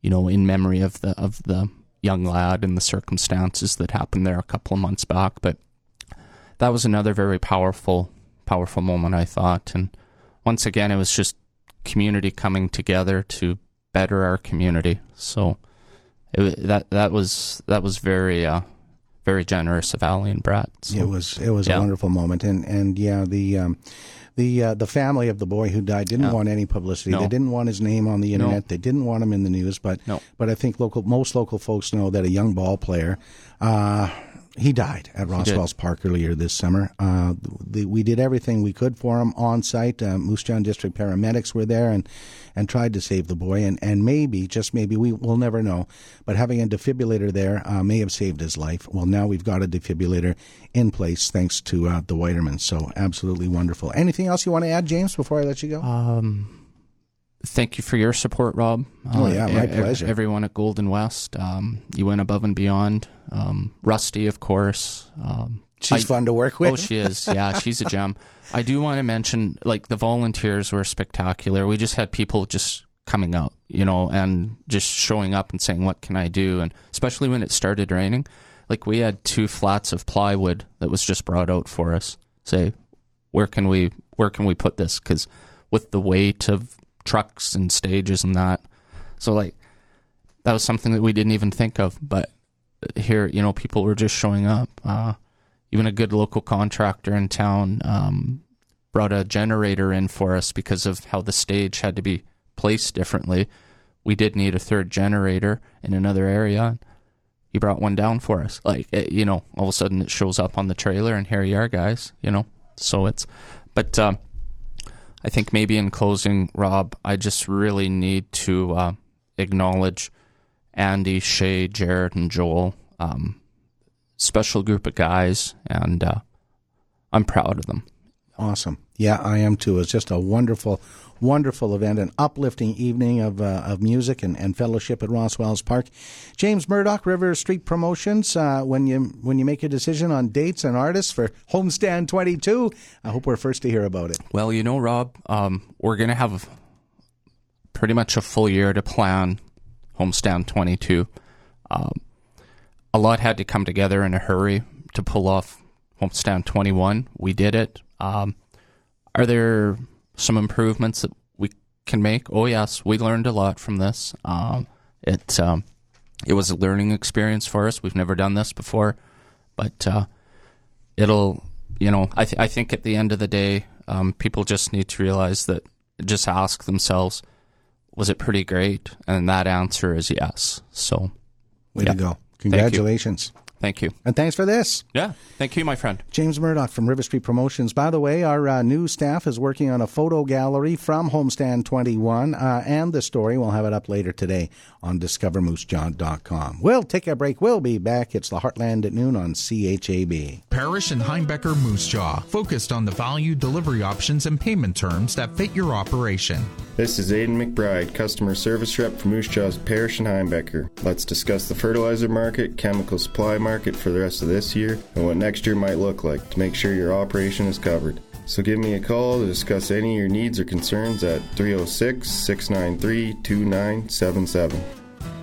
you know, in memory of the of the young lad and the circumstances that happened there a couple of months back. But that was another very powerful, powerful moment, I thought. And once again, it was just community coming together to better our community. So it, that that was that was very uh, very generous of Allie and Brett. So, it was it was yeah. a wonderful moment, and and yeah, the um, the uh, the family of the boy who died didn't Yeah. want any publicity. No. They didn't want his name on the No. internet. They didn't want him in the news. But No. but I think local most local folks know that a young ball player. Uh, he died at Roswell's Park earlier this summer. Uh, the, we did everything we could for him on site. Uh, Moose Jaw District paramedics were there and, and tried to save the boy. And, and maybe, just maybe, we will never know. But having a defibrillator there uh, may have saved his life. Well, now we've got a defibrillator in place thanks to uh, the Whiterman. So absolutely wonderful. Anything else you want to add, James, before I let you go? Um, thank you for your support, Rob. Oh, yeah, my e- pleasure. Everyone at Golden West, um, you went above and beyond. Um, Rusty, of course. Um, She's fun to work with. Oh, she is. Yeah, she's a gem. I do want to mention, like, the volunteers were spectacular. We just had people just coming out, you know, and just showing up and saying, "What can I do?" And especially when it started raining, like we had two flats of plywood that was just brought out for us. Say, where can we where can we put this? Because with the weight of trucks and stages and that, so like that was something that we didn't even think of. But here, you know, people were just showing up. Uh, even a good local contractor in town um, brought a generator in for us because of how the stage had to be placed differently. We did need a third generator in another area. He brought one down for us. Like, it, you know, all of a sudden it shows up on the trailer, and here you are, guys. You know, So it's, but uh, I think maybe in closing, Rob, I just really need to uh, acknowledge Andy, Shay, Jared, and Joel. Um, special group of guys, and uh, I'm proud of them. Awesome. Yeah, I am too. It's just a wonderful, wonderful event, an uplifting evening of, uh, of music and, and fellowship at Roswells Park. James Murdoch, River Street Promotions. Uh, when you when you make a decision on dates and artists for Homestand 22, I hope we're first to hear about it. Well, you know, Rob, um, we're going to have pretty much a full year to plan Homestand 22. Um, a lot had to come together in a hurry to pull off Homestand 21. We did it. Um, are there some improvements that we can make? Oh yes, we learned a lot from this. Um, it um, it was a learning experience for us. We've never done this before, but uh, it'll you know I th- I think at the end of the day, um, people just need to realize that just ask themselves, was it pretty great? And that answer is yes. So, way yeah. to go! Congratulations. Thank you. And thanks for this. Yeah, thank you, my friend. James Murdoch from River Street Promotions. By the way, our uh, new staff is working on a photo gallery from Homestand 21, uh, and the story, we'll have it up later today on discovermoosejaw.com. We'll take a break. We'll be back. It's the Heartland at noon on CHAB. Parrish and Heimbecker Moose Jaw, focused on the value, delivery options, and payment terms that fit your operation. This is Aidan McBride, customer service rep for Moose Jaw's Parrish and Heimbecker. Let's discuss the fertilizer market, chemical supply market for the rest of this year, and what next year might look like to make sure your operation is covered. So give me a call to discuss any of your needs or concerns at 306 693 2977.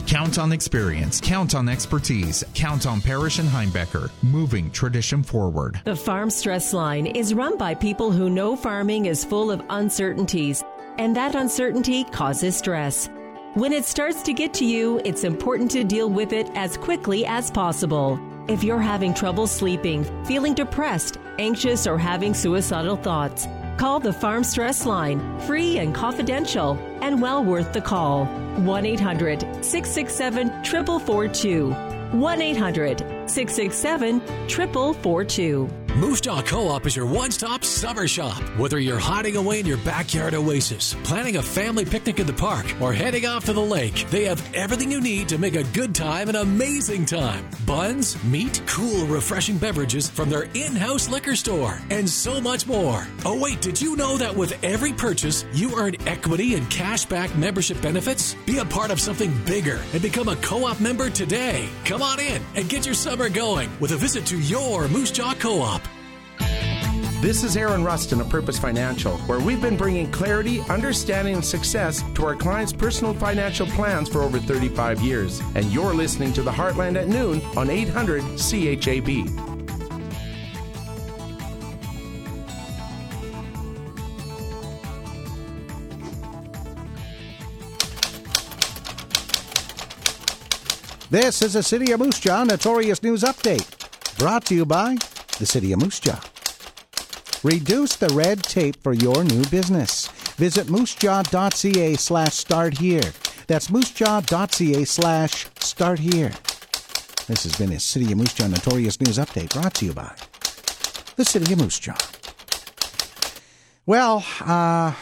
Count on experience, count on expertise, count on Parrish and Heimbecker, moving tradition forward. The Farm Stress Line is run by people who know farming is full of uncertainties, and that uncertainty causes stress. When it starts to get to you, it's important to deal with it as quickly as possible. If you're having trouble sleeping, feeling depressed, anxious, or having suicidal thoughts, call the Farm Stress Line, free and confidential, and well worth the call. 1 800 667 4442. 1 800 667 4442. Moose Jaw Co-op is your one-stop summer shop. Whether you're hiding away in your backyard oasis, planning a family picnic in the park, or heading off to the lake, they have everything you need to make a good time an amazing time. Buns, meat, cool, refreshing beverages from their in-house liquor store, and so much more. Oh wait, did you know that with every purchase, you earn equity and cashback membership benefits? Be a part of something bigger and become a co-op member today. Come on in and get your summer going with a visit to your Moose Jaw Co-op. This is Aaron Rustin of Purpose Financial, where we've been bringing clarity, understanding, and success to our clients' personal financial plans for over 35 years. And you're listening to the Heartland at noon on 800 CHAB. This is a City of Moose Jaw Notorious News Update, brought to you by the City of Moose Jaw. Reduce the red tape for your new business. Visit moosejaw.ca slash start here. That's moosejaw.ca slash start here. This has been a City of Moose Jaw Notorious News Update brought to you by the City of Moose Jaw. Well, uh,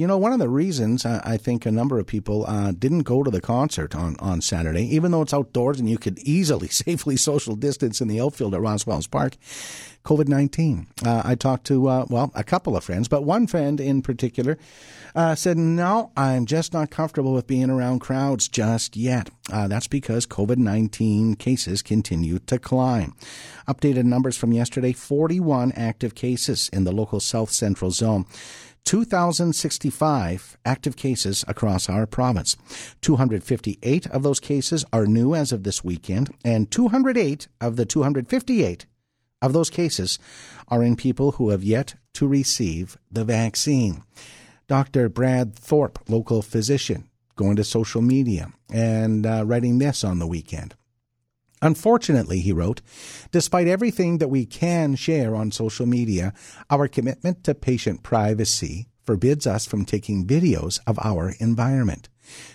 you know, one of the reasons I, I think a number of people uh, didn't go to the concert on, on Saturday, even though it's outdoors and you could easily, safely social distance in the outfield at Roswells Park, COVID 19. Uh, I talked to, uh, well, a couple of friends, but one friend in particular uh, said, No, I'm just not comfortable with being around crowds just yet. Uh, that's because COVID 19 cases continue to climb. Updated numbers from yesterday 41 active cases in the local south central zone. 2,065 active cases across our province. 258 of those cases are new as of this weekend, and 208 of the 258 of those cases are in people who have yet to receive the vaccine. Dr. Brad Thorpe, local physician, going to social media and uh, writing this on the weekend. Unfortunately, he wrote, despite everything that we can share on social media, our commitment to patient privacy forbids us from taking videos of our environment.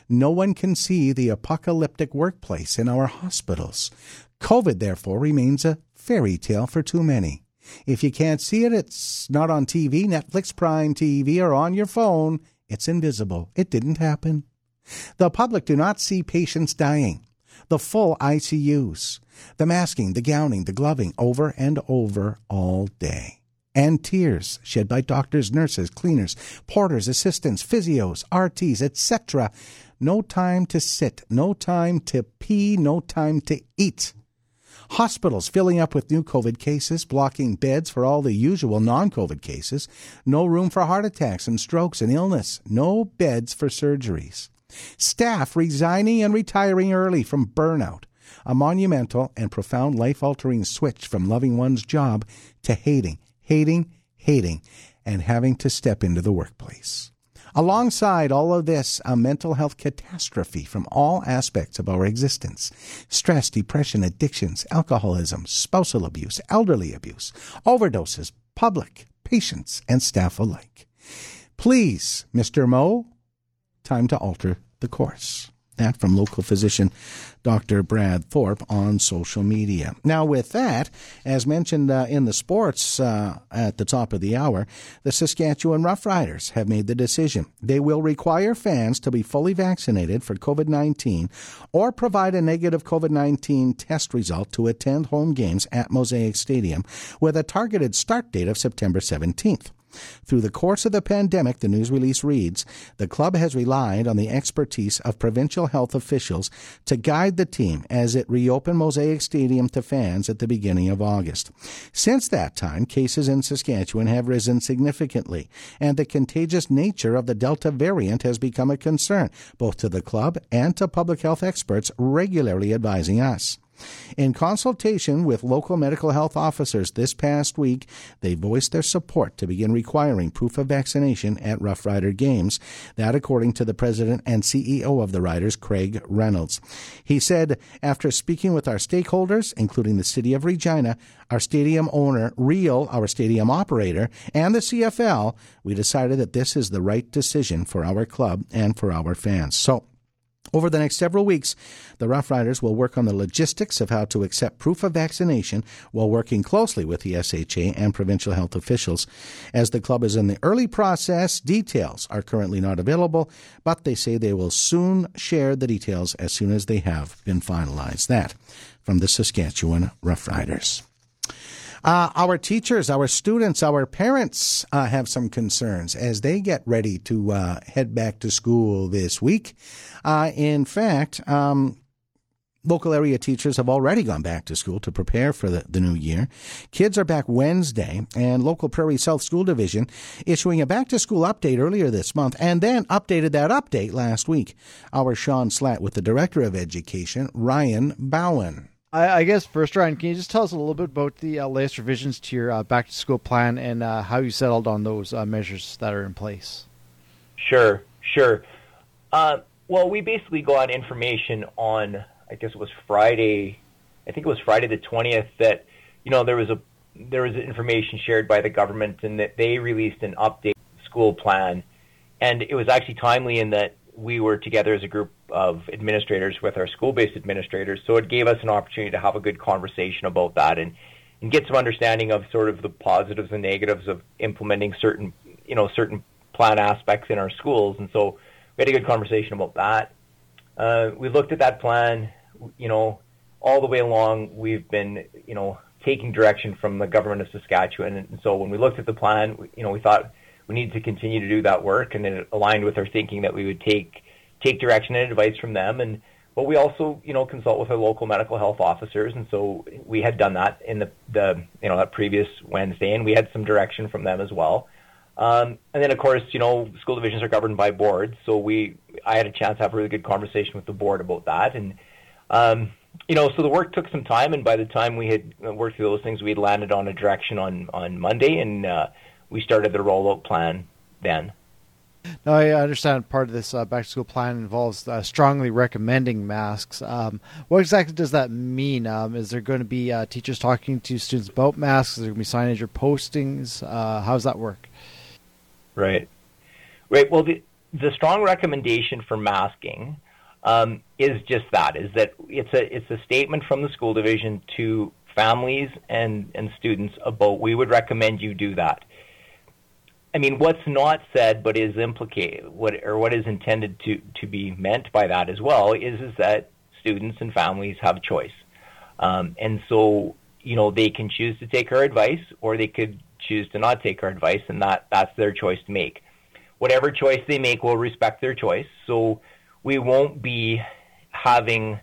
No one can see the apocalyptic workplace in our hospitals. COVID, therefore, remains a fairy tale for too many. If you can't see it, it's not on TV, Netflix, Prime TV, or on your phone. It's invisible. It didn't happen. The public do not see patients dying. The full ICUs, the masking, the gowning, the gloving, over and over all day. And tears shed by doctors, nurses, cleaners, porters, assistants, physios, RTs, etc. No time to sit, no time to pee, no time to eat. Hospitals filling up with new COVID cases, blocking beds for all the usual non COVID cases. No room for heart attacks and strokes and illness. No beds for surgeries. Staff resigning and retiring early from burnout. A monumental and profound life altering switch from loving one's job to hating, hating, hating, and having to step into the workplace. Alongside all of this, a mental health catastrophe from all aspects of our existence stress, depression, addictions, alcoholism, spousal abuse, elderly abuse, overdoses, public, patients, and staff alike. Please, Mr. Moe, time to alter the course. That from local physician Dr. Brad Thorpe on social media. Now, with that, as mentioned uh, in the sports uh, at the top of the hour, the Saskatchewan Roughriders have made the decision. They will require fans to be fully vaccinated for COVID 19 or provide a negative COVID 19 test result to attend home games at Mosaic Stadium with a targeted start date of September 17th. Through the course of the pandemic, the news release reads, the club has relied on the expertise of provincial health officials to guide the team as it reopened Mosaic Stadium to fans at the beginning of August. Since that time, cases in Saskatchewan have risen significantly, and the contagious nature of the Delta variant has become a concern, both to the club and to public health experts regularly advising us. In consultation with local medical health officers this past week, they voiced their support to begin requiring proof of vaccination at Rough Rider games. That, according to the president and CEO of the Riders, Craig Reynolds. He said, after speaking with our stakeholders, including the City of Regina, our stadium owner, Real, our stadium operator, and the CFL, we decided that this is the right decision for our club and for our fans. So, over the next several weeks, the Rough Riders will work on the logistics of how to accept proof of vaccination while working closely with the SHA and provincial health officials. As the club is in the early process, details are currently not available, but they say they will soon share the details as soon as they have been finalized. That from the Saskatchewan Rough Riders. Uh, our teachers, our students, our parents uh, have some concerns as they get ready to uh, head back to school this week. Uh, in fact, um, local area teachers have already gone back to school to prepare for the, the new year. Kids are back Wednesday, and local Prairie South School Division issuing a back to school update earlier this month and then updated that update last week. Our Sean Slatt with the Director of Education, Ryan Boughen. I, I, guess first, Ryan, can you just tell us a little bit about the uh, latest revisions to your uh, back to school plan and uh, how you settled on those uh, measures that are in place? Sure, sure. Uh, well, we basically got information on, I guess it was Friday, I think it was Friday the 20th, that, you know, there was a there was information shared by the government and that they released an update school plan. And it was actually timely in that we were together as a group of administrators with our school-based administrators, so it gave us an opportunity to have a good conversation about that and and get some understanding of sort of the positives and negatives of implementing certain you know certain plan aspects in our schools. And so we had a good conversation about that. Uh, we looked at that plan, you know, all the way along. We've been you know taking direction from the government of Saskatchewan, and so when we looked at the plan, you know, we thought we needed to continue to do that work, and it aligned with our thinking that we would take take direction and advice from them, and but we also you know consult with our local medical health officers, and so we had done that in the the you know that previous Wednesday, and we had some direction from them as well. Um, and then of course you know school divisions are governed by boards, so we I had a chance to have a really good conversation with the board about that, and um, you know, so the work took some time, and by the time we had worked through those things, we had landed on a direction on on Monday, and uh, we started the rollout plan then. Now, I understand part of this uh, back to school plan involves uh, strongly recommending masks. Um, what exactly does that mean? Um, is there going to be uh, teachers talking to students about masks? Is there going to be signage or postings? Uh, how does that work? Right. Right. Well, the, the strong recommendation for masking um, is just that: is that it's a it's a statement from the school division to families and, and students about we would recommend you do that. I mean, what's not said but is implicated, what or what is intended to, to be meant by that as well is is that students and families have choice, um, and so you know they can choose to take our advice or they could choose to not take our advice, and that that's their choice to make. Whatever choice they make, we'll respect their choice. So we won't be having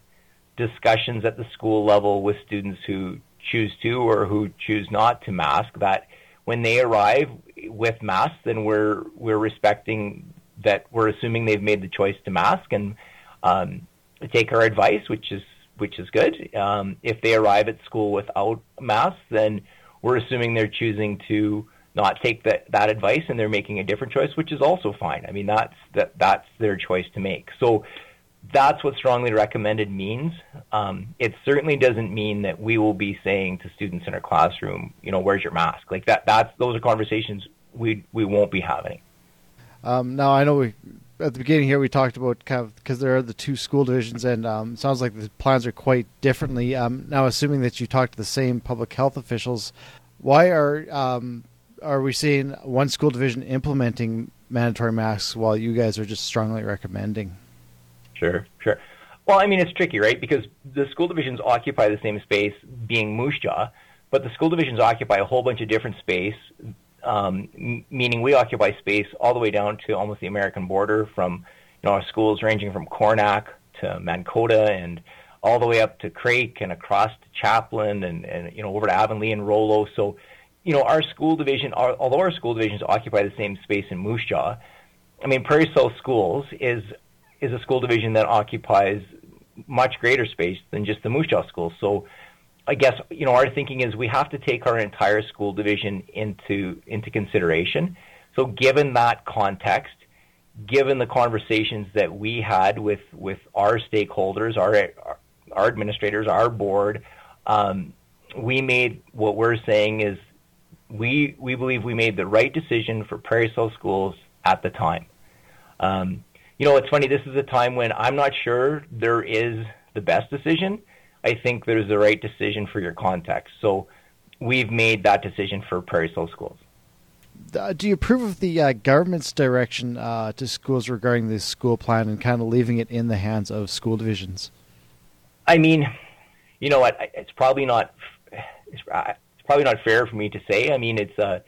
discussions at the school level with students who choose to or who choose not to mask. That when they arrive with masks, then we're we're respecting that. We're assuming they've made the choice to mask and um, take our advice, which is which is good. Um, if they arrive at school without masks, then we're assuming they're choosing to not take that, that advice and they're making a different choice, which is also fine. I mean, that's that that's their choice to make. So that's what strongly recommended means. Um, it certainly doesn't mean that we will be saying to students in our classroom, you know, where's your mask? Like that. That's those are conversations we we won't be having. Um, now I know we at the beginning here we talked about kind of because there are the two school divisions and um, sounds like the plans are quite differently. Um, now, assuming that you talked to the same public health officials, why are um, are we seeing one school division implementing mandatory masks while you guys are just strongly recommending? Sure, sure. Well, I mean, it's tricky, right? Because the school divisions occupy the same space, being Moose Jaw, but the school divisions occupy a whole bunch of different space, um, m- meaning we occupy space all the way down to almost the American border, from you know our schools ranging from Coronach to Mankota and all the way up to Craik and across to Chaplin and, and you know over to Avonlea and Rouleau. So, you know, our school division, our, although our school divisions occupy the same space in Moose Jaw, I mean, Prairie South Schools is is a school division that occupies much greater space than just the Moose Jaw schools. So I guess you know our thinking is we have to take our entire school division into into consideration. So given that context, given the conversations that we had with with our stakeholders, our our administrators, our board, um, we made what we're saying is we we believe we made the right decision for Prairie South schools at the time. Um, you know, it's funny. This is a time when I'm not sure there is the best decision. I think there's the right decision for your context. So we've made that decision for Prairie South schools. Uh, do you approve of the uh, government's direction uh, to schools regarding this school plan and kind of leaving it in the hands of school divisions? I mean, you know what? It's probably not. It's, it's probably not fair for me to say. I mean, it's uh,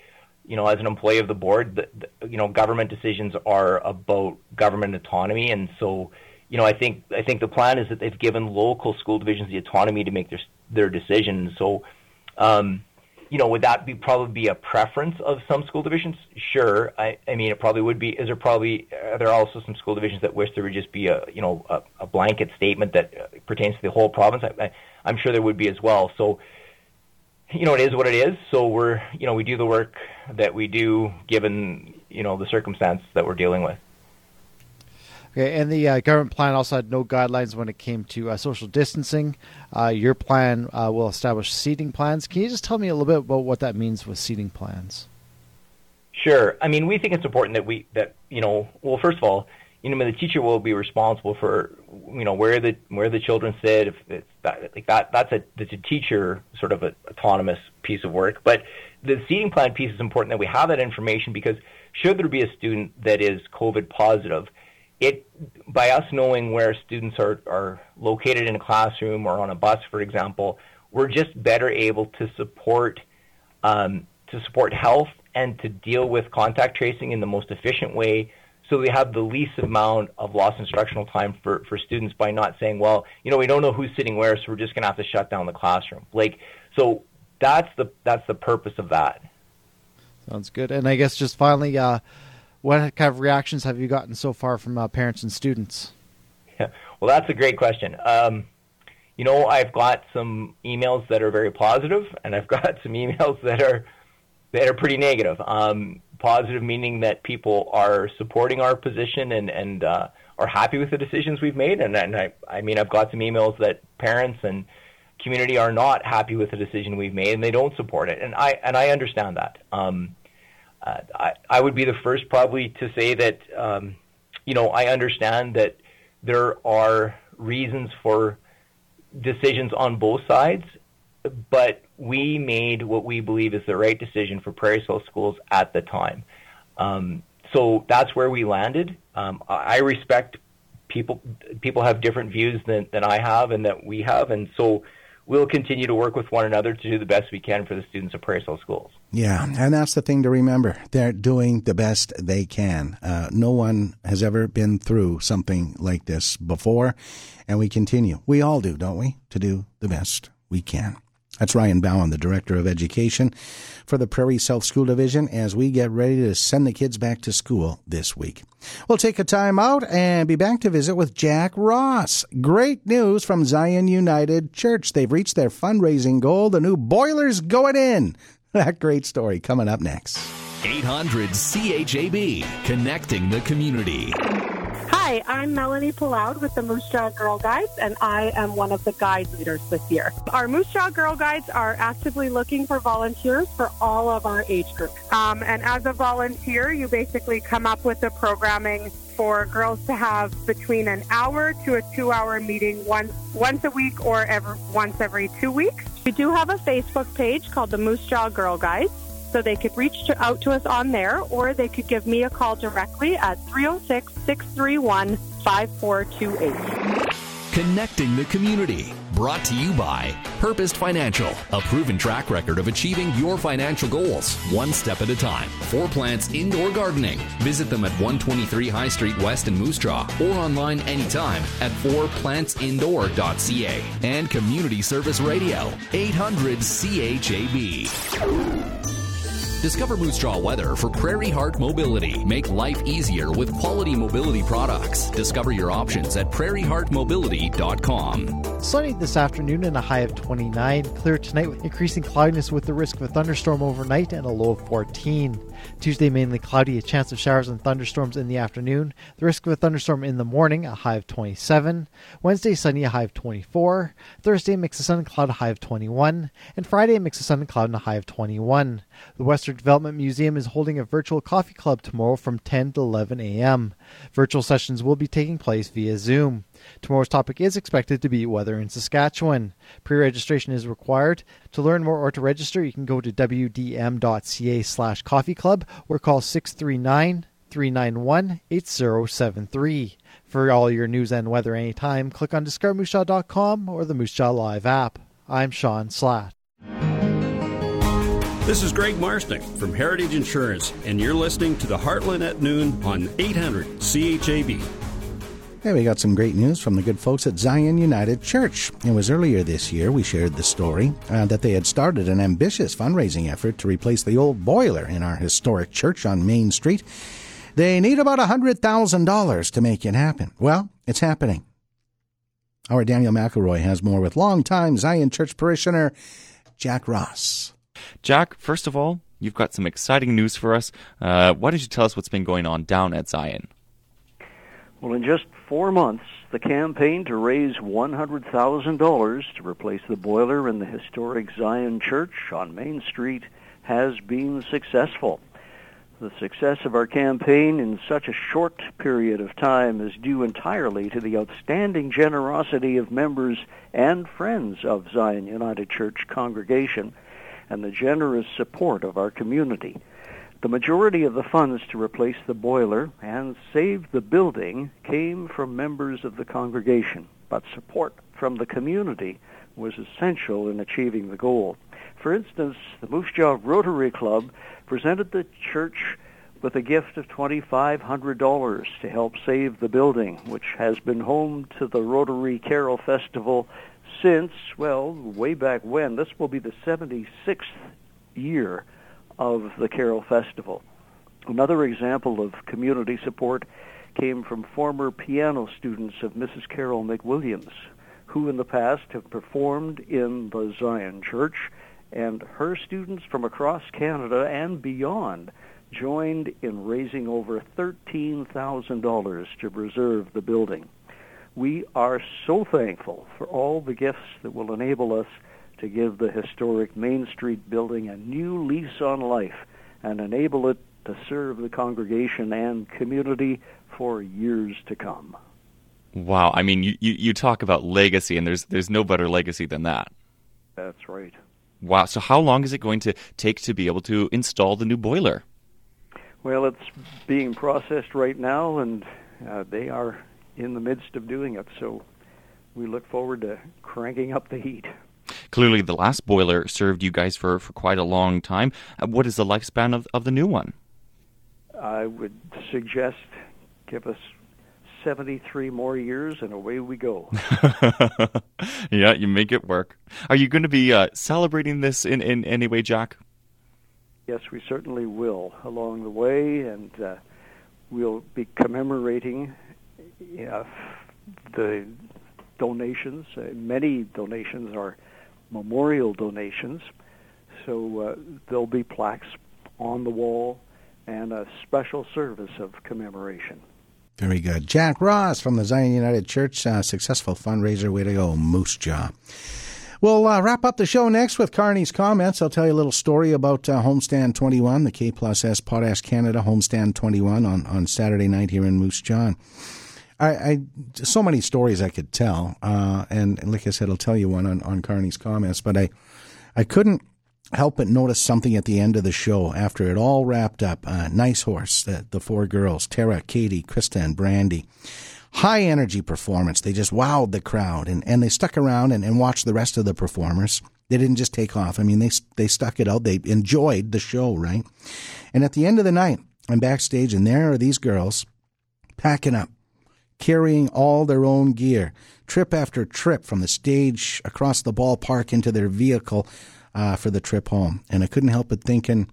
you know, as an employee of the board, the, the, you know, government decisions are about government autonomy, and so, you know, I think I think the plan is that they've given local school divisions the autonomy to make their their decisions. So, um, you know, would that be probably be a preference of some school divisions? Sure. I, I mean, it probably would be. Is there probably are there also some school divisions that wish there would just be a you know a, a blanket statement that uh, pertains to the whole province? I, I, I'm sure there would be as well. So you know, it is what it is. So we're, you know, we do the work that we do given, you know, the circumstance that we're dealing with. Okay, and the uh, government plan also had no guidelines when it came to uh, social distancing. Uh, your plan uh, will establish seating plans. Can you just tell me a little bit about what that means with seating plans? Sure. I mean, we think it's important that we that you know, well, first of all, you know, the teacher will be responsible for, you know, where the where the children sit. If it's that, like that, that's a that's a teacher sort of an autonomous piece of work. But the seating plan piece is important that we have that information because should there be a student that is COVID positive, it by us knowing where students are are located in a classroom or on a bus, for example, we're just better able to support um, to support health and to deal with contact tracing in the most efficient way so we have the least amount of lost instructional time for, for students by not saying, well, you know, we don't know who's sitting where, so we're just going to have to shut down the classroom. Like, so that's the that's the purpose of that. Sounds good. And I guess just finally, uh, what kind of reactions have you gotten so far from uh, parents and students? Yeah. Well, that's a great question. Um, you know, I've got some emails that are very positive, and I've got some emails that are that are pretty negative. Um, positive meaning that people are supporting our position and and uh, are happy with the decisions we've made. And, and I, I mean, I've got some emails that parents and community are not happy with the decision we've made and they don't support it. And I and I understand that. Um, uh, I, I would be the first probably to say that um, you know I understand that there are reasons for decisions on both sides but we made what we believe is the right decision for Prairie South schools at the time. Um, so that's where we landed. Um, I respect people. People have different views than, than I have and that we have, and so we'll continue to work with one another to do the best we can for the students of Prairie South schools. Yeah, and that's the thing to remember. They're doing the best they can. Uh, no one has ever been through something like this before, and we continue. We all do, don't we? To do the best we can. That's Ryan Boughen, the Director of Education for the Prairie South School Division, as we get ready to send the kids back to school this week. We'll take a time out and be back to visit with Jack Ross. Great news from Zion United Church. They've reached their fundraising goal. The new boiler's going in. That great story coming up next. 800 CHAB, connecting the community. Hi, I'm Melanie Paloud with the Moose Jaw Girl Guides, and I am one of the guide leaders this year. Our Moose Jaw Girl Guides are actively looking for volunteers for all of our age groups. Um, and as a volunteer, you basically come up with the programming for girls to have between an hour to a two-hour meeting once once a week or every, once every two weeks. We do have a Facebook page called the Moose Jaw Girl Guides. So they could reach to, out to us on there, or they could give me a call directly at 306 631 5428. Connecting the community. Brought to you by Purposed Financial, a proven track record of achieving your financial goals one step at a time. Four Plants Indoor Gardening. Visit them at 123 High Street West in Moose Jaw or online anytime at 4plantsindoor.ca. And Community Service Radio, 800 CHAB. Discover Moose Jaw weather for Prairie Heart Mobility. Make life easier with quality mobility products. Discover your options at prairieheartmobility.com. Sunny this afternoon and a high of 29. Clear tonight with increasing cloudiness with the risk of a thunderstorm overnight and a low of 14. Tuesday mainly cloudy, a chance of showers and thunderstorms in the afternoon. The risk of a thunderstorm in the morning, a high of 27. Wednesday sunny, a high of 24. Thursday mix of sun and cloud, a high of 21. And Friday mix of sun and cloud and a high of 21. The Western Development Museum is holding a virtual coffee club tomorrow from 10 to 11 a.m. Virtual sessions will be taking place via Zoom. Tomorrow's topic is expected to be weather in Saskatchewan. Pre registration is required. To learn more or to register, you can go to wdm.ca slash coffee club or call 639 391 8073. For all your news and weather anytime, click on discovermoosejaw.com or the Moose Jaw Live app. I'm Sean Slatt. This is Greg Marsnick from Heritage Insurance, and you're listening to the Heartland at Noon on 800 CHAB. Hey, we got some great news from the good folks at Zion United Church. It was earlier this year we shared the story uh, that they had started an ambitious fundraising effort to replace the old boiler in our historic church on Main Street. They need about $100,000 to make it happen. Well, it's happening. Our Daniel McElroy has more with longtime Zion Church parishioner Jack Ross. Jack, first of all, you've got some exciting news for us. Uh, why don't you tell us what's been going on down at Zion? Well, in just four months, the campaign to raise $100,000 to replace the boiler in the historic Zion Church on Main Street has been successful. The success of our campaign in such a short period of time is due entirely to the outstanding generosity of members and friends of Zion United Church congregation and the generous support of our community. The majority of the funds to replace the boiler and save the building came from members of the congregation, but support from the community was essential in achieving the goal. For instance, the Moose Jaw Rotary Club presented the church with a gift of $2,500 to help save the building, which has been home to the Rotary Carol Festival since, well, way back when. This will be the 76th year of the Carol Festival. Another example of community support came from former piano students of Mrs. Carol McWilliams, who in the past have performed in the Zion Church, and her students from across Canada and beyond joined in raising over $13,000 to preserve the building. We are so thankful for all the gifts that will enable us to give the historic Main Street building a new lease on life and enable it to serve the congregation and community for years to come. Wow, I mean, you, you, you talk about legacy, and there's there's no better legacy than that. That's right. Wow. So how long is it going to take to be able to install the new boiler? Well, it's being processed right now, and uh, they are in the midst of doing it. So we look forward to cranking up the heat. Clearly, the last boiler served you guys for, for quite a long time. Uh, what is the lifespan of, of the new one? I would suggest give us 73 more years and away we go. yeah, you make it work. Are you going to be uh, celebrating this in, in any way, Jack? Yes, we certainly will along the way, and uh, we'll be commemorating uh, the donations. Uh, many donations are memorial donations, so uh, there'll be plaques on the wall and a special service of commemoration. Very good. Jack Ross from the Zion United Church, uh, successful fundraiser. Way to go, Moose Jaw. We'll uh, wrap up the show next with Carney's comments. I'll tell you a little story about uh, Homestand 21, the K plus S Potash Canada Homestand 21 on, on Saturday night here in Moose Jaw. I, I so many stories I could tell, uh, and, and, like I said, I'll tell you one on, on Carney's comments. But I, I couldn't help but notice something at the end of the show after it all wrapped up. Uh, nice horse, the, the four girls, Tara, Katie, Krista, and Brandy. High energy performance. They just wowed the crowd and, and they stuck around and, and watched the rest of the performers. They didn't just take off. I mean, they, they stuck it out. They enjoyed the show, right? And at the end of the night, I'm backstage and there are these girls packing up, carrying all their own gear, trip after trip from the stage across the ballpark into their vehicle uh, for the trip home. And I couldn't help but thinking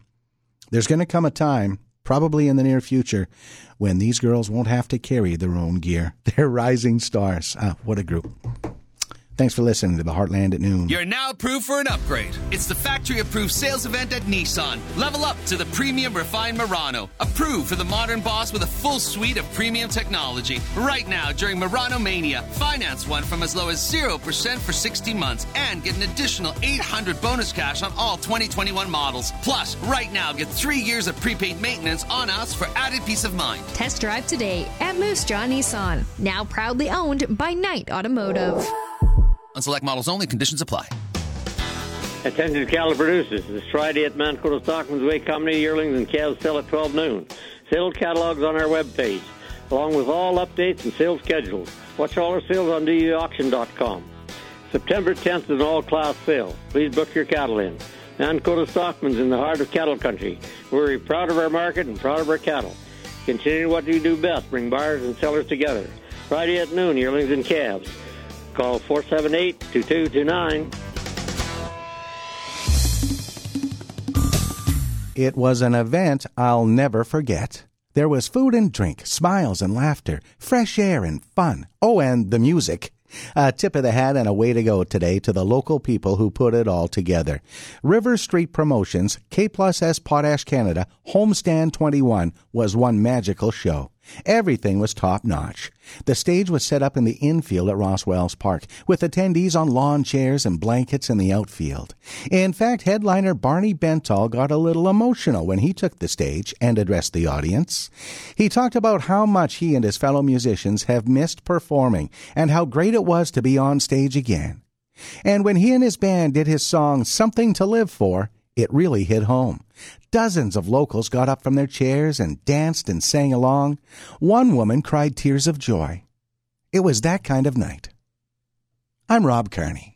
there's going to come a time, probably in the near future, when these girls won't have to carry their own gear. They're rising stars. Uh, what a group. Thanks for listening to the Heartland at Noon. You're now approved for an upgrade. It's the factory approved sales event at Nissan. Level up to the premium refined Murano. Approved for the modern boss with a full suite of premium technology. Right now during Murano Mania, finance one from as low as 0% for 60 months and get an additional 800 bonus cash on all 2021 models. Plus, right now get three years of prepaid maintenance on us for added peace of mind. Test drive today at Moose Jaw Nissan. Now proudly owned by Knight Automotive. On select models only, conditions apply. Attention cattle producers. This Friday at Mankota Stockmen's Weigh, Company yearlings and calves sell at 12 noon. Sales catalogs on our webpage, along with all updates and sales schedules. Watch all our sales on duauction.com. September 10th is an all-class sale. Please book your cattle in. Mancoto Stockman's in the heart of cattle country. We're proud of our market and proud of our cattle. Continue what you do best, bring buyers and sellers together. Friday at noon, yearlings and calves. Call 478 2229. It was an event I'll never forget. There was food and drink, smiles and laughter, fresh air and fun. Oh, and the music. A tip of the hat and a way to go today to the local people who put it all together. River Street Promotions, K plus S Potash Canada, Homestand 21 was one magical show. Everything was top notch. The stage was set up in the infield at Roswell's Park, with attendees on lawn chairs and blankets in the outfield. In fact, headliner Barney Bentall got a little emotional when he took the stage and addressed the audience. He talked about how much he and his fellow musicians have missed performing and how great it was to be on stage again. And when he and his band did his song Something to Live For, it really hit home. Dozens of locals got up from their chairs and danced and sang along. One woman cried tears of joy. It was that kind of night. I'm Rob Carney.